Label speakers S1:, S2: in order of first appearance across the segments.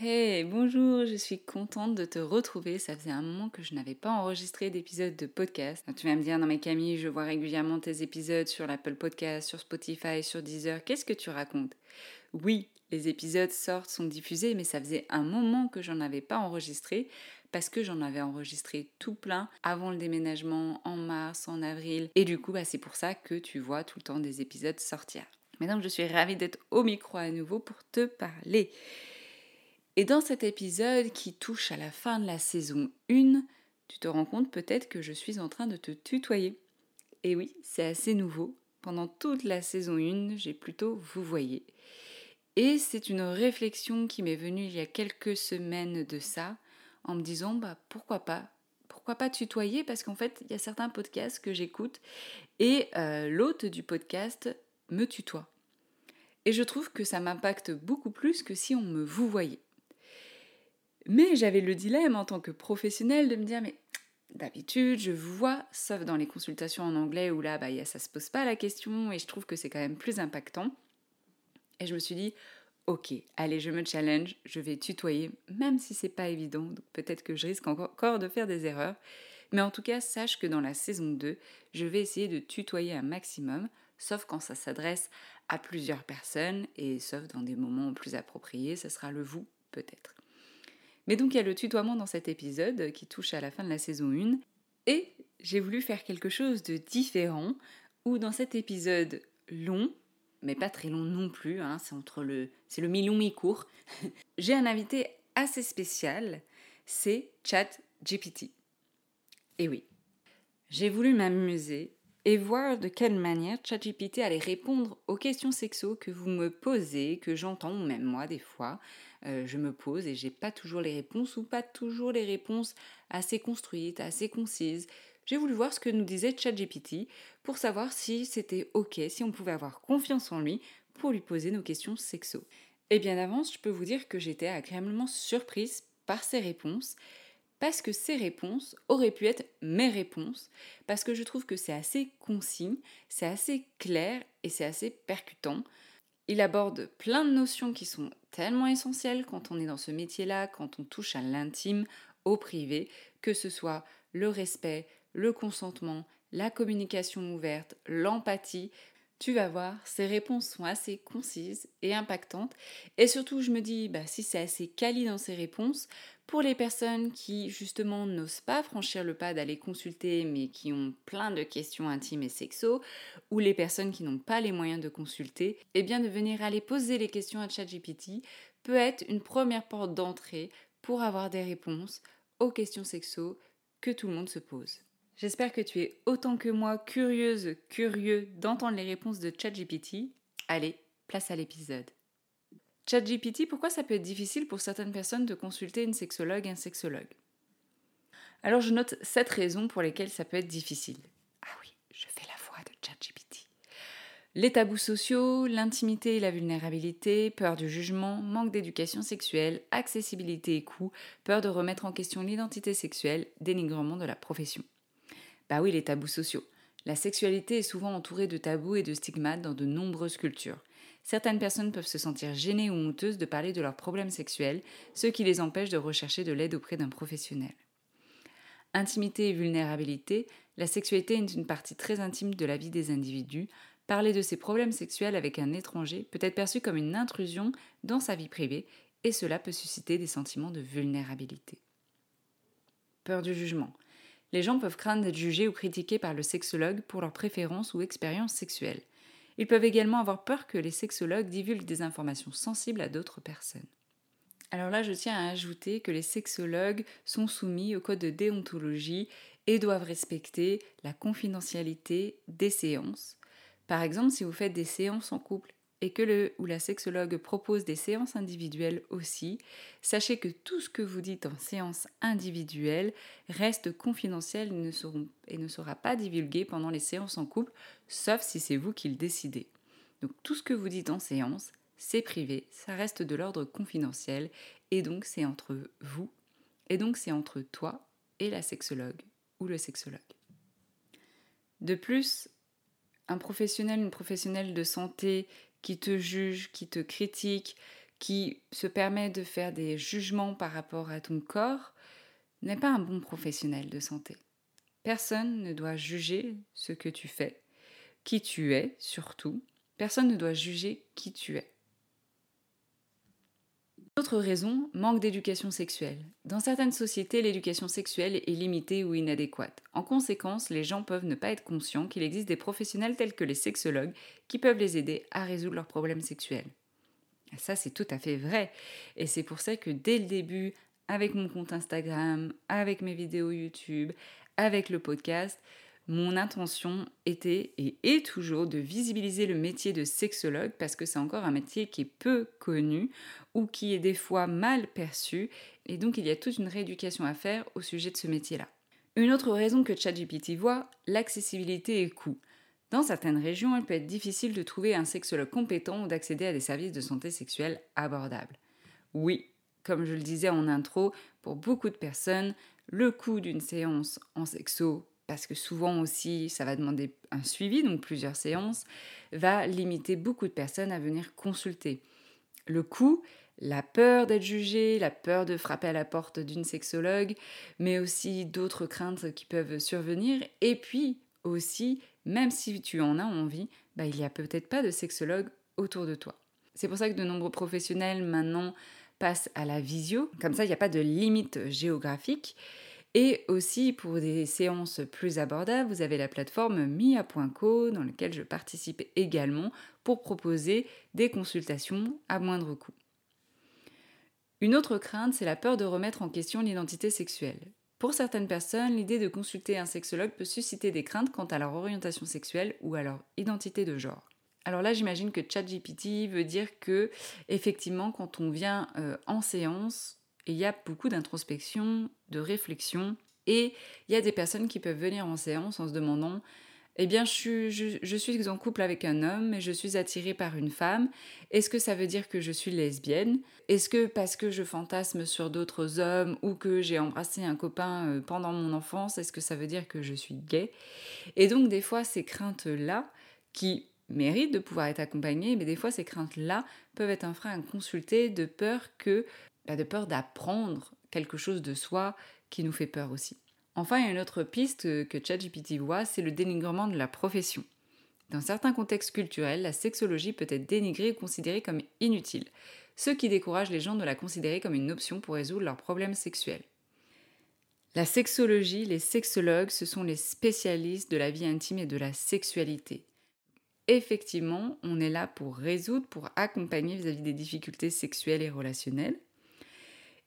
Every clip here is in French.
S1: Hey, bonjour, je suis contente de te retrouver. Ça faisait un moment que je n'avais pas enregistré d'épisode de podcast. Tu vas me dire, non mais Camille, je vois régulièrement tes épisodes sur l'Apple Podcast, sur Spotify, sur Deezer. Qu'est-ce que tu racontes? Oui, les épisodes sortent, sont diffusés, mais ça faisait un moment que j'en avais pas enregistré parce que j'en avais enregistré tout plein avant le déménagement en mars, en avril. Et du coup, bah, c'est pour ça que tu vois tout le temps des épisodes sortir. Donc, je suis ravie d'être au micro à nouveau pour te parler. Et dans cet épisode qui touche à la fin de la saison 1, tu te rends compte peut-être que je suis en train de te tutoyer. Et oui, c'est assez nouveau. Pendant toute la saison 1, j'ai plutôt vous voyez. Et c'est une réflexion qui m'est venue il y a quelques semaines de ça, en me disant bah pourquoi pas pourquoi pas tutoyer? Parce qu'en fait il y a certains podcasts que j'écoute et euh, l'hôte du podcast me tutoie. Et je trouve que ça m'impacte beaucoup plus que si on me vous voyait. Mais j'avais le dilemme en tant que professionnel de me dire mais d'habitude je vous vois, sauf dans les consultations en anglais où là bah, ça se pose pas la question et je trouve que c'est quand même plus impactant. Et je me suis dit ok, allez je me challenge, je vais tutoyer même si c'est pas évident, donc peut-être que je risque encore de faire des erreurs. Mais en tout cas, sache que dans la saison 2, je vais essayer de tutoyer un maximum, sauf quand ça s'adresse à plusieurs personnes et sauf dans des moments plus appropriés, ce sera le vous peut-être. Mais donc il y a le tutoiement dans cet épisode qui touche à la fin de la saison 1 et j'ai voulu faire quelque chose de différent où dans cet épisode long, mais pas très long non plus, hein, c'est entre le c'est le mi-long mi-court, j'ai un invité assez spécial, c'est Chat GPT. Et oui, j'ai voulu m'amuser et voir de quelle manière ChatGPT allait répondre aux questions sexo que vous me posez, que j'entends, même moi des fois, euh, je me pose et j'ai pas toujours les réponses ou pas toujours les réponses assez construites, assez concises. J'ai voulu voir ce que nous disait ChatGPT pour savoir si c'était ok, si on pouvait avoir confiance en lui pour lui poser nos questions sexo. Et bien d'avance, je peux vous dire que j'étais agréablement surprise par ses réponses parce que ces réponses auraient pu être mes réponses, parce que je trouve que c'est assez concis, c'est assez clair et c'est assez percutant. Il aborde plein de notions qui sont tellement essentielles quand on est dans ce métier-là, quand on touche à l'intime, au privé, que ce soit le respect, le consentement, la communication ouverte, l'empathie, tu vas voir, ces réponses sont assez concises et impactantes. Et surtout, je me dis, bah, si c'est assez quali dans ces réponses, pour les personnes qui justement n'osent pas franchir le pas d'aller consulter, mais qui ont plein de questions intimes et sexo, ou les personnes qui n'ont pas les moyens de consulter, eh bien de venir aller poser les questions à ChatGPT peut être une première porte d'entrée pour avoir des réponses aux questions sexo que tout le monde se pose. J'espère que tu es autant que moi curieuse, curieux d'entendre les réponses de ChatGPT. Allez, place à l'épisode. ChatGPT, pourquoi ça peut être difficile pour certaines personnes de consulter une sexologue, un sexologue? Alors je note sept raisons pour lesquelles ça peut être difficile. Ah oui, je fais la voix de ChatGPT. Les tabous sociaux, l'intimité et la vulnérabilité, peur du jugement, manque d'éducation sexuelle, accessibilité et coût, peur de remettre en question l'identité sexuelle, dénigrement de la profession. Bah oui, les tabous sociaux. La sexualité est souvent entourée de tabous et de stigmates dans de nombreuses cultures. Certaines personnes peuvent se sentir gênées ou honteuses de parler de leurs problèmes sexuels, ce qui les empêche de rechercher de l'aide auprès d'un professionnel. Intimité et vulnérabilité, la sexualité est une partie très intime de la vie des individus. Parler de ses problèmes sexuels avec un étranger peut être perçu comme une intrusion dans sa vie privée et cela peut susciter des sentiments de vulnérabilité. Peur du jugement les gens peuvent craindre d'être jugés ou critiqués par le sexologue pour leurs préférences ou expériences sexuelles. Ils peuvent également avoir peur que les sexologues divulguent des informations sensibles à d'autres personnes. Alors là, je tiens à ajouter que les sexologues sont soumis au code de déontologie et doivent respecter la confidentialité des séances. Par exemple, si vous faites des séances en couple et que le ou la sexologue propose des séances individuelles aussi, sachez que tout ce que vous dites en séance individuelle reste confidentiel et ne, et ne sera pas divulgué pendant les séances en couple, sauf si c'est vous qui le décidez. Donc tout ce que vous dites en séance, c'est privé, ça reste de l'ordre confidentiel, et donc c'est entre vous, et donc c'est entre toi et la sexologue ou le sexologue. De plus, un professionnel, une professionnelle de santé qui te juge, qui te critique, qui se permet de faire des jugements par rapport à ton corps, n'est pas un bon professionnel de santé. Personne ne doit juger ce que tu fais, qui tu es surtout. Personne ne doit juger qui tu es. Autre raison, manque d'éducation sexuelle. Dans certaines sociétés, l'éducation sexuelle est limitée ou inadéquate. En conséquence, les gens peuvent ne pas être conscients qu'il existe des professionnels tels que les sexologues qui peuvent les aider à résoudre leurs problèmes sexuels. ça, c'est tout à fait vrai. Et c'est pour ça que dès le début, avec mon compte Instagram, avec mes vidéos YouTube, avec le podcast, mon intention était et est toujours de visibiliser le métier de sexologue parce que c'est encore un métier qui est peu connu ou qui est des fois mal perçu et donc il y a toute une rééducation à faire au sujet de ce métier-là. Une autre raison que ChatGPT voit, l'accessibilité et coût. Dans certaines régions, il peut être difficile de trouver un sexologue compétent ou d'accéder à des services de santé sexuelle abordables. Oui, comme je le disais en intro, pour beaucoup de personnes, le coût d'une séance en sexo parce que souvent aussi ça va demander un suivi, donc plusieurs séances, va limiter beaucoup de personnes à venir consulter. Le coût, la peur d'être jugé, la peur de frapper à la porte d'une sexologue, mais aussi d'autres craintes qui peuvent survenir, et puis aussi, même si tu en as envie, bah, il n'y a peut-être pas de sexologue autour de toi. C'est pour ça que de nombreux professionnels maintenant passent à la visio, comme ça il n'y a pas de limite géographique. Et aussi pour des séances plus abordables, vous avez la plateforme mia.co dans laquelle je participe également pour proposer des consultations à moindre coût. Une autre crainte, c'est la peur de remettre en question l'identité sexuelle. Pour certaines personnes, l'idée de consulter un sexologue peut susciter des craintes quant à leur orientation sexuelle ou à leur identité de genre. Alors là, j'imagine que ChatGPT veut dire que, effectivement, quand on vient euh, en séance, il y a beaucoup d'introspection, de réflexion, et il y a des personnes qui peuvent venir en séance en se demandant eh bien, je suis, je, suis, en couple avec un homme et je suis attirée par une femme. Est-ce que ça veut dire que je suis lesbienne? Est-ce que parce que je fantasme sur d'autres hommes ou que j'ai embrassé un copain euh, pendant mon enfance, est-ce que ça veut dire que je suis gay? Et donc, des fois, ces craintes-là, qui méritent de pouvoir être accompagnés, mais des fois ces craintes-là peuvent être un frein à consulter de peur que, de peur d'apprendre quelque chose de soi qui nous fait peur aussi. Enfin, il y a une autre piste que ChatGPT voit, c'est le dénigrement de la profession. Dans certains contextes culturels, la sexologie peut être dénigrée ou considérée comme inutile, ce qui décourage les gens de la considérer comme une option pour résoudre leurs problèmes sexuels. La sexologie, les sexologues, ce sont les spécialistes de la vie intime et de la sexualité. Effectivement, on est là pour résoudre, pour accompagner vis-à-vis des difficultés sexuelles et relationnelles.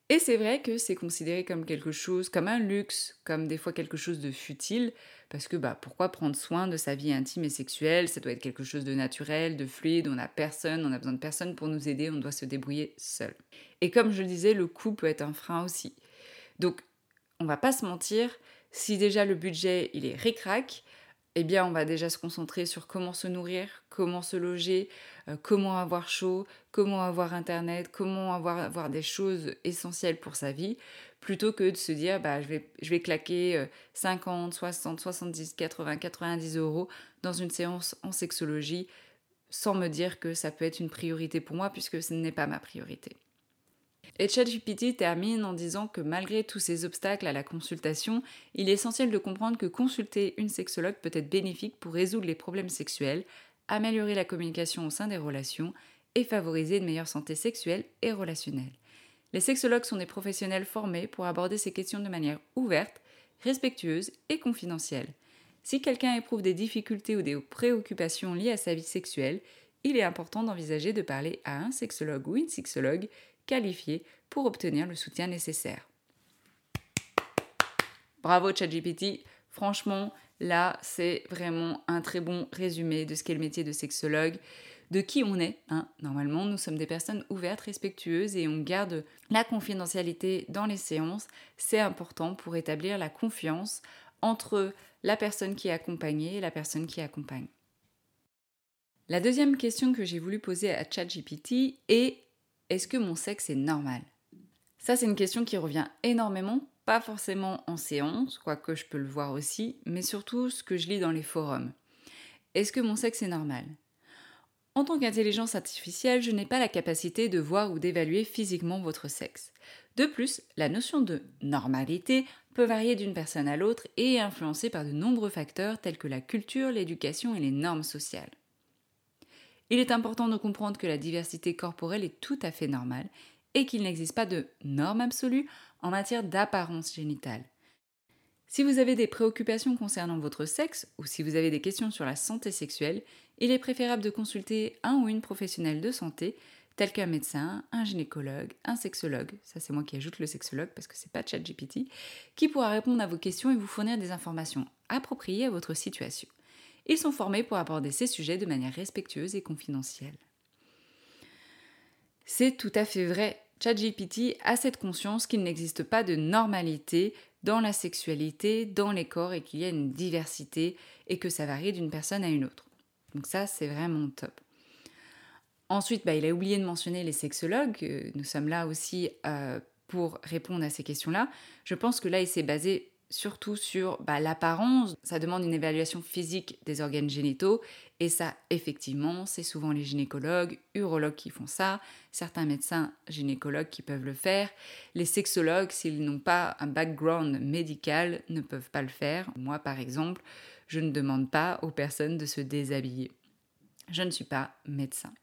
S1: Et c'est vrai que c'est considéré comme quelque chose, comme un luxe, comme des fois quelque chose de futile, parce que bah pourquoi prendre soin de sa vie intime et sexuelle? Ça doit être quelque chose de naturel, de fluide, on n'a personne, on a besoin de personne pour nous aider, on doit se débrouiller seul. Et comme je disais, le coût peut être un frein aussi. Donc on va pas se mentir, si déjà le budget il est ric-rac, eh bien on va déjà se concentrer sur comment se nourrir, comment se loger, euh, comment avoir chaud, comment avoir internet, comment avoir, des choses essentielles pour sa vie, plutôt que de se dire bah, je, vais, je vais claquer 50, 60, 70, 80, 90 euros dans une séance en sexologie sans me dire que ça peut être une priorité pour moi puisque ce n'est pas ma priorité. Et ChatGPT termine en disant que malgré tous ces obstacles à la consultation, il est essentiel de comprendre que consulter une sexologue peut être bénéfique pour résoudre les problèmes sexuels, améliorer la communication au sein des relations et favoriser une meilleure santé sexuelle et relationnelle. Les sexologues sont des professionnels formés pour aborder ces questions de manière ouverte, respectueuse et confidentielle. Si quelqu'un éprouve des difficultés ou des préoccupations liées à sa vie sexuelle, il est important d'envisager de parler à un sexologue ou une sexologue qualifié pour obtenir le soutien nécessaire. Bravo ChatGPT, franchement, là c'est vraiment un très bon résumé de ce qu'est le métier de sexologue, de qui on est. Hein. Normalement, nous sommes des personnes ouvertes, respectueuses et on garde la confidentialité dans les séances. C'est important pour établir la confiance entre la personne qui est accompagnée et la personne qui accompagne. La deuxième question que j'ai voulu poser à ChatGPT est est-ce que mon sexe est normal? Ça, c'est une question qui revient énormément, pas forcément en séance, quoique je peux le voir aussi, mais surtout ce que je lis dans les forums. Est-ce que mon sexe est normal? En tant qu'intelligence artificielle, je n'ai pas la capacité de voir ou d'évaluer physiquement votre sexe. De plus, la notion de normalité peut varier d'une personne à l'autre et est influencée par de nombreux facteurs tels que la culture, l'éducation et les normes sociales. Il est important de comprendre que la diversité corporelle est tout à fait normale et qu'il n'existe pas de norme absolue en matière d'apparence génitale. Si vous avez des préoccupations concernant votre sexe ou si vous avez des questions sur la santé sexuelle, il est préférable de consulter un ou une professionnelle de santé, tel qu'un médecin, un gynécologue, un sexologue, ça c'est moi qui ajoute le sexologue parce que c'est pas ChatGPT, qui pourra répondre à vos questions et vous fournir des informations appropriées à votre situation. Ils sont formés pour aborder ces sujets de manière respectueuse et confidentielle. C'est tout à fait vrai. ChatGPT a cette conscience qu'il n'existe pas de normalité dans la sexualité, dans les corps et qu'il y a une diversité et que ça varie d'une personne à une autre. Donc ça, c'est vraiment top. Ensuite, bah, il a oublié de mentionner les sexologues. Euh, nous sommes là aussi euh, pour répondre à ces questions-là. Je pense que là, il s'est basé surtout sur bah, l'apparence. Ça demande une évaluation physique des organes génitaux. Et ça, effectivement, c'est souvent les gynécologues, urologues qui font ça, certains médecins gynécologues qui peuvent le faire. Les sexologues, s'ils n'ont pas un background médical, ne peuvent pas le faire. Moi, par exemple, je ne demande pas aux personnes de se déshabiller. Je ne suis pas médecin.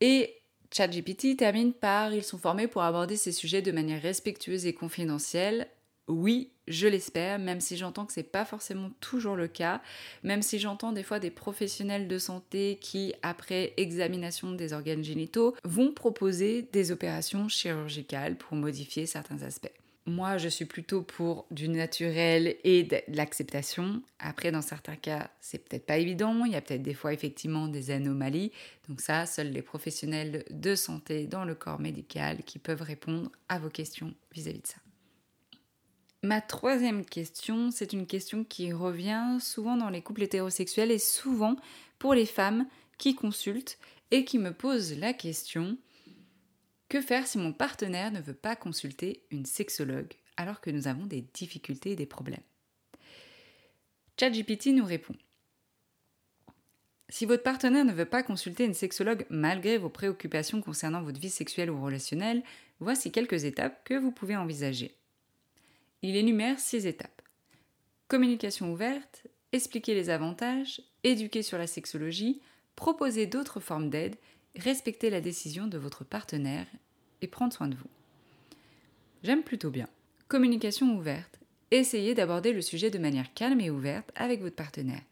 S1: Et ChatGPT termine par Ils sont formés pour aborder ces sujets de manière respectueuse et confidentielle oui, je l'espère, même si j'entends que c'est pas forcément toujours le cas, même si j'entends des fois des professionnels de santé qui, après examination des organes génitaux, vont proposer des opérations chirurgicales pour modifier certains aspects. Moi, je suis plutôt pour du naturel et de l'acceptation. Après, dans certains cas, c'est peut-être pas évident. Il y a peut-être des fois effectivement des anomalies. Donc ça, seuls les professionnels de santé dans le corps médical qui peuvent répondre à vos questions vis à -vis de ça. Ma troisième question, c'est une question qui revient souvent dans les couples hétérosexuels et souvent pour les femmes qui consultent et qui me posent la question que faire si mon partenaire ne veut pas consulter une sexologue alors que nous avons des difficultés et des problèmes? ChatGPT nous répond Si votre partenaire ne veut pas consulter une sexologue malgré vos préoccupations concernant votre vie sexuelle ou relationnelle, voici quelques étapes que vous pouvez envisager. Il énumère six étapes. Communication ouverte, expliquer les avantages, éduquer sur la sexologie, proposer d'autres formes d'aide, respecter la décision de votre partenaire et prendre soin de vous. J'aime plutôt bien. Communication ouverte. Essayez d'aborder le sujet de manière calme et ouverte avec votre partenaire.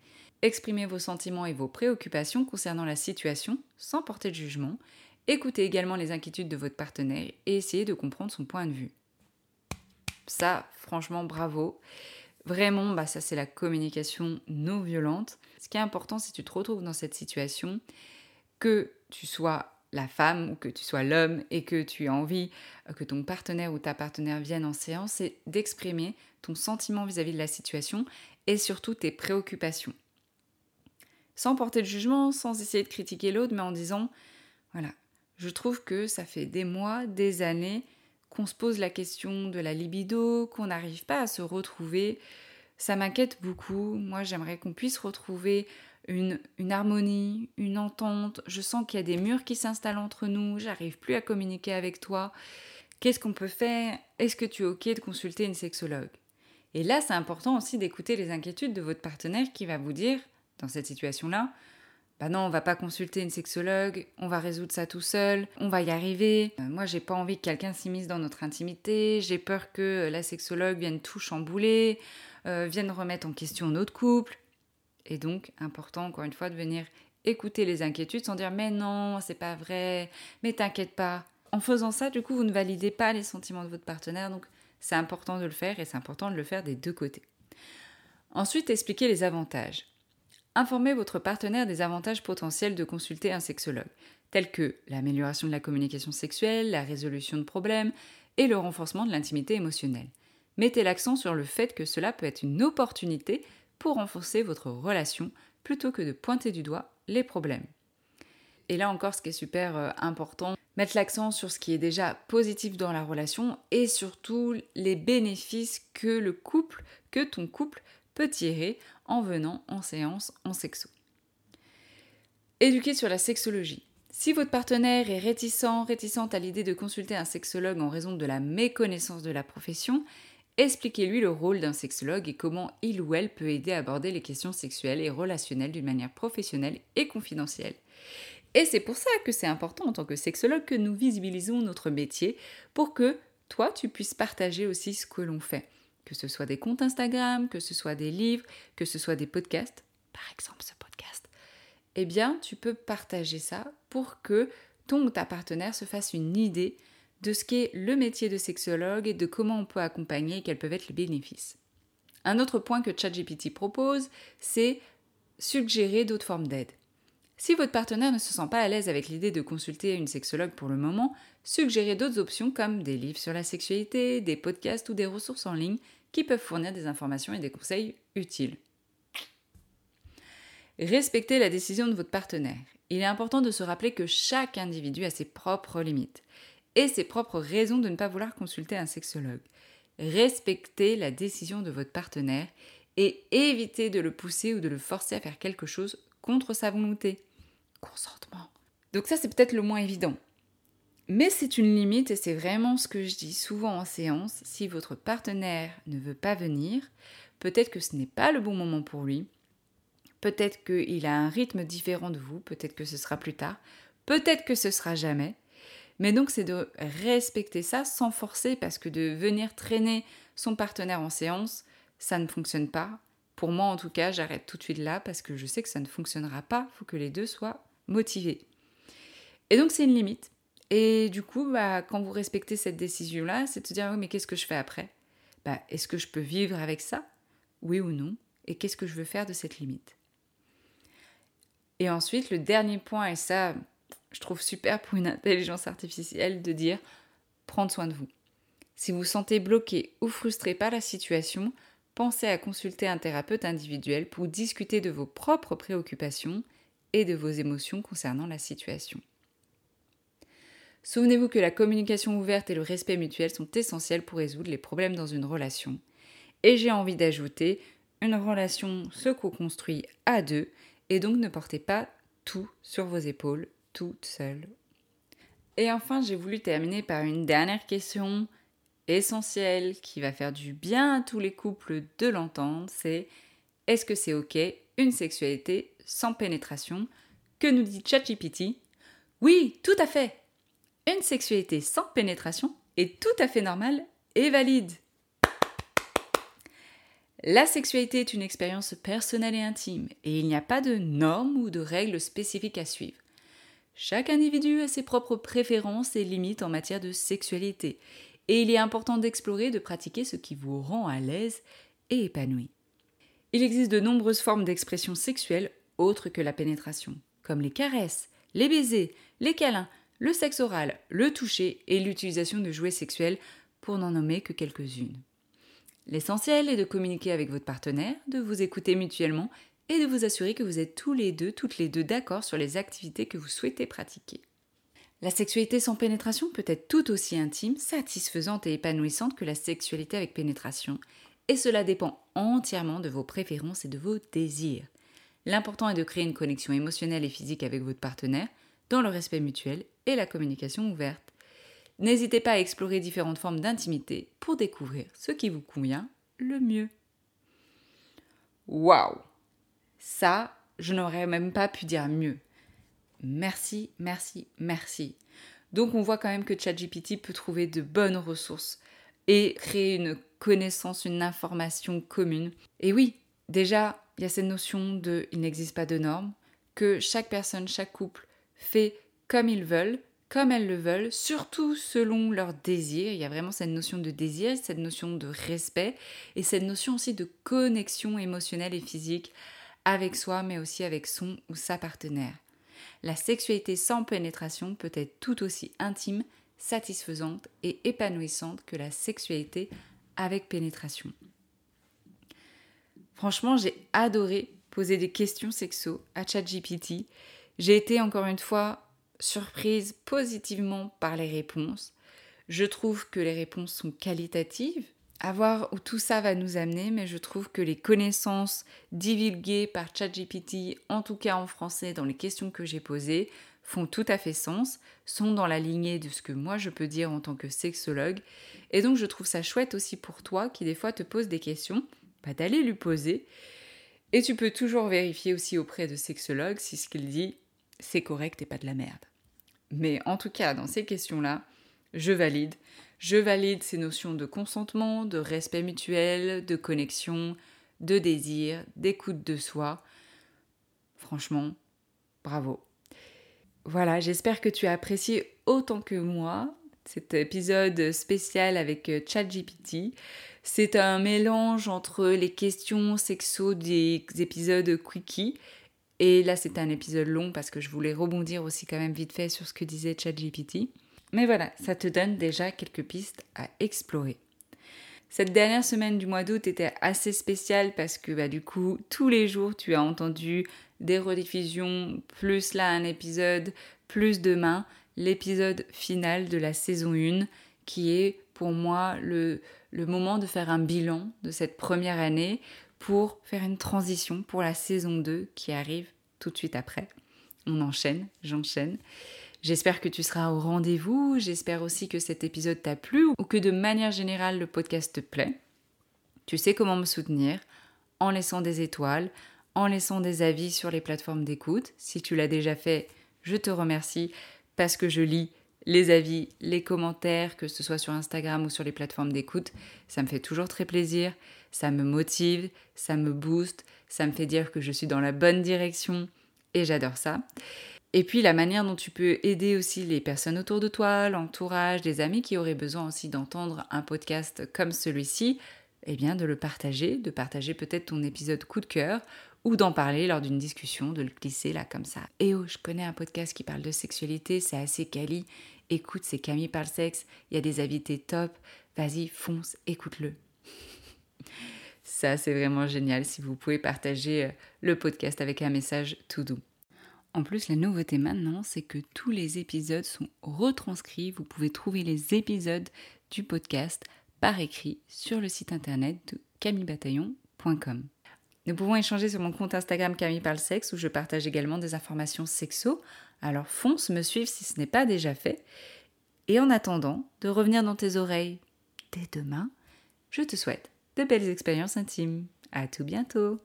S1: Exprimez vos sentiments et vos préoccupations concernant la situation sans porter de jugement. Écoutez également les inquiétudes de votre partenaire et essayez de comprendre son point de vue. Ça, franchement, bravo. Vraiment, bah, ça c'est la communication non violente. Ce qui est important si tu te retrouves dans cette situation, que tu sois la femme ou que tu sois l'homme et que tu as envie euh, que ton partenaire ou ta partenaire vienne en séance, c'est d'exprimer ton sentiment vis-à-vis de la situation et surtout tes préoccupations. Sans porter de jugement, sans essayer de critiquer l'autre, mais en disant, voilà, je trouve que ça fait des mois, des années qu'on se pose la question de la libido, qu'on n'arrive pas à se retrouver. Ça m'inquiète beaucoup. Moi, j'aimerais qu'on puisse retrouver une, harmonie, une entente. Je sens qu'il y a des murs qui s'installent entre nous. J'arrive plus à communiquer avec toi. Qu'est-ce qu'on peut faire? Est-ce que tu es OK de consulter une sexologue? Et là, c'est important aussi d'écouter les inquiétudes de votre partenaire qui va vous dire, dans cette situation-là, bah non, on va pas consulter une sexologue, on va résoudre ça tout seul, on va y arriver. Euh, moi, j'ai pas envie que quelqu'un s'immisce dans notre intimité, j'ai peur que la sexologue vienne tout chambouler, euh, vienne remettre en question notre couple. Et donc, important, encore une fois, de venir écouter les inquiétudes sans dire mais non, c'est pas vrai, mais t'inquiète pas. En faisant ça, du coup, vous ne validez pas les sentiments de votre partenaire, donc c'est important de le faire et c'est important de le faire des deux côtés. Ensuite, expliquez les avantages. Informez votre partenaire des avantages potentiels de consulter un sexologue, tels que l'amélioration de la communication sexuelle, la résolution de problèmes et le renforcement de l'intimité émotionnelle. Mettez l'accent sur le fait que cela peut être une opportunité pour renforcer votre relation plutôt que de pointer du doigt les problèmes. Et là encore, ce qui est super euh, important, mettre l'accent sur ce qui est déjà positif dans la relation et surtout les bénéfices que le couple, que ton couple peut tirer en venant en séance en sexo. Éduquer sur la sexologie. Si votre partenaire est réticent, réticente à l'idée de consulter un sexologue en raison de la méconnaissance de la profession, expliquez-lui le rôle d'un sexologue et comment il ou elle peut aider à aborder les questions sexuelles et relationnelles d'une manière professionnelle et confidentielle. Et c'est pour ça que c'est important en tant que sexologue que nous visibilisons notre métier pour que toi, tu puisses partager aussi ce que l'on fait que ce soit des comptes Instagram, que ce soit des livres, que ce soit des podcasts, par exemple ce podcast, eh bien, tu peux partager ça pour que ton ou ta partenaire se fasse une idée de ce qu'est le métier de sexologue et de comment on peut accompagner et quels peuvent être les bénéfices. Un autre point que ChatGPT propose, c'est suggérer d'autres formes d'aide. Si votre partenaire ne se sent pas à l'aise avec l'idée de consulter une sexologue pour le moment, suggérez d'autres options comme des livres sur la sexualité, des podcasts ou des ressources en ligne qui peuvent fournir des informations et des conseils utiles. Respectez la décision de votre partenaire. Il est important de se rappeler que chaque individu a ses propres limites et ses propres raisons de ne pas vouloir consulter un sexologue. Respectez la décision de votre partenaire et évitez de le pousser ou de le forcer à faire quelque chose contre sa volonté. Consentement. Donc ça c'est peut-être le moins évident. Mais c'est une limite et c'est vraiment ce que je dis souvent en séance. Si votre partenaire ne veut pas venir, peut-être que ce n'est pas le bon moment pour lui. Peut-être qu'il a un rythme différent de vous, peut-être que ce sera plus tard, peut-être que ce sera jamais. Mais donc c'est de respecter ça sans forcer parce que de venir traîner son partenaire en séance, ça ne fonctionne pas. Pour moi en tout cas, j'arrête tout de suite là parce que je sais que ça ne fonctionnera pas, il faut que les deux soient motivés. Et donc c'est une limite. Et du coup, bah, quand vous respectez cette décision-là, c'est de se dire, oui, mais qu'est-ce que je fais après? Bah, Est-ce que je peux vivre avec ça? Oui ou non? Et qu'est-ce que je veux faire de cette limite? Et ensuite, le dernier point, et ça, je trouve super pour une intelligence artificielle, de dire, prendre soin de vous. Si vous vous sentez bloqué ou frustré par la situation, pensez à consulter un thérapeute individuel pour discuter de vos propres préoccupations et de vos émotions concernant la situation. Souvenez-vous que la communication ouverte et le respect mutuel sont essentiels pour résoudre les problèmes dans une relation. Et j'ai envie d'ajouter, une relation se co-construit à deux, et donc ne portez pas tout sur vos épaules, toute seule. Et enfin, j'ai voulu terminer par une dernière question essentielle qui va faire du bien à tous les couples de l'entendre, c'est est-ce que c'est ok une sexualité sans pénétration? Que nous dit ChatGPT? Oui, tout à fait Une sexualité sans pénétration est tout à fait normale et valide. La sexualité est une expérience personnelle et intime, et il n'y a pas de normes ou de règles spécifiques à suivre. Chaque individu a ses propres préférences et limites en matière de sexualité, et il est important d'explorer, de pratiquer ce qui vous rend à l'aise et épanoui. Il existe de nombreuses formes d'expression sexuelle autres que la pénétration, comme les caresses, les baisers, les câlins, le sexe oral, le toucher et l'utilisation de jouets sexuels, pour n'en nommer que quelques-unes. L'essentiel est de communiquer avec votre partenaire, de vous écouter mutuellement et de vous assurer que vous êtes tous les deux, toutes les deux d'accord sur les activités que vous souhaitez pratiquer. La sexualité sans pénétration peut être tout aussi intime, satisfaisante et épanouissante que la sexualité avec pénétration, et cela dépend entièrement de vos préférences et de vos désirs. L'important est de créer une connexion émotionnelle et physique avec votre partenaire, dans le respect mutuel la communication ouverte. N'hésitez pas à explorer différentes formes d'intimité pour découvrir ce qui vous convient le mieux. Waouh Ça, je n'aurais même pas pu dire mieux. Merci, merci, merci. Donc on voit quand même que ChatGPT peut trouver de bonnes ressources et créer une connaissance, une information commune. Et oui, déjà, il y a cette notion de il n'existe pas de normes, que chaque personne, chaque couple fait comme ils veulent, comme elles le veulent, surtout selon leurs désirs. Il y a vraiment cette notion de désir, cette notion de respect et cette notion aussi de connexion émotionnelle et physique avec soi, mais aussi avec son ou sa partenaire. La sexualité sans pénétration peut être tout aussi intime, satisfaisante et épanouissante que la sexualité avec pénétration. Franchement, j'ai adoré poser des questions sexo à ChatGPT. J'ai été encore une fois surprise positivement par les réponses. Je trouve que les réponses sont qualitatives. À voir où tout ça va nous amener, mais je trouve que les connaissances divulguées par ChatGPT, en tout cas en français, dans les questions que j'ai posées, font tout à fait sens, sont dans la lignée de ce que moi je peux dire en tant que sexologue. Et donc je trouve ça chouette aussi pour toi qui des fois te pose des questions, d'aller lui poser. Et tu peux toujours vérifier aussi auprès de sexologue si ce qu'il dit c'est correct et pas de la merde. Mais en tout cas, dans ces questions-là, je valide. Je valide ces notions de consentement, de respect mutuel, de connexion, de désir, d'écoute de soi. Franchement, bravo. Voilà, j'espère que tu as apprécié autant que moi cet épisode spécial avec euh, ChatGPT. C'est un mélange entre les questions sexo des épisodes quickie et là c'est un épisode long parce que je voulais rebondir aussi quand même vite fait sur ce que disait ChatGPT. Mais voilà, ça te donne déjà quelques pistes à explorer. Cette dernière semaine du mois d'août était assez spéciale parce que bah, du coup, tous les jours, tu as entendu des rediffusions, plus là un épisode, plus demain, l'épisode final de la saison 1, qui est pour moi le moment de faire un bilan de cette première année pour faire une transition pour la saison 2 qui arrive tout de suite après. On enchaîne, j'enchaîne. J'espère que tu seras au rendez-vous, j'espère aussi que cet épisode t'a plu ou que de manière générale le podcast te plaît. Tu sais comment me soutenir en laissant des étoiles, en laissant des avis sur les plateformes d'écoute. Si tu l'as déjà fait, je te remercie parce que je lis les avis, les commentaires, que ce soit sur Instagram ou sur les plateformes d'écoute. Ça me fait toujours très plaisir, ça me motive, ça me booste, ça me fait dire que je suis dans la bonne direction et j'adore ça. Et puis la manière dont tu peux aider aussi les personnes autour de toi, l'entourage, des amis qui auraient besoin aussi d'entendre un podcast comme celui-ci, eh bien de le partager, de partager peut-être ton épisode coup de cœur ou d'en parler lors d'une discussion, de le glisser là comme ça. Et oh, je connais un podcast qui parle de sexualité, c'est assez quali. Écoute, c'est Camille parle sexe, il y a des invités top. Vas-y, fonce, écoute-le. Ça, c'est vraiment génial si vous pouvez partager euh, le podcast avec un message tout doux. En plus, la nouveauté maintenant, c'est que tous les épisodes sont retranscrits. Vous pouvez trouver les épisodes du podcast par écrit sur le site internet de camillebataillon.com. Nous pouvons échanger sur mon compte Instagram Camille Parle Sexe où je partage également des informations sexo. Alors fonce me suivre si ce n'est pas déjà fait. Et en attendant de revenir dans tes oreilles dès demain, je te souhaite de belles expériences intimes. À tout bientôt.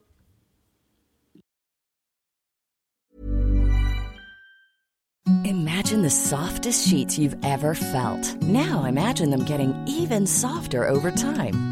S2: Imagine the softest sheets you've ever felt. Now imagine them getting even softer over time.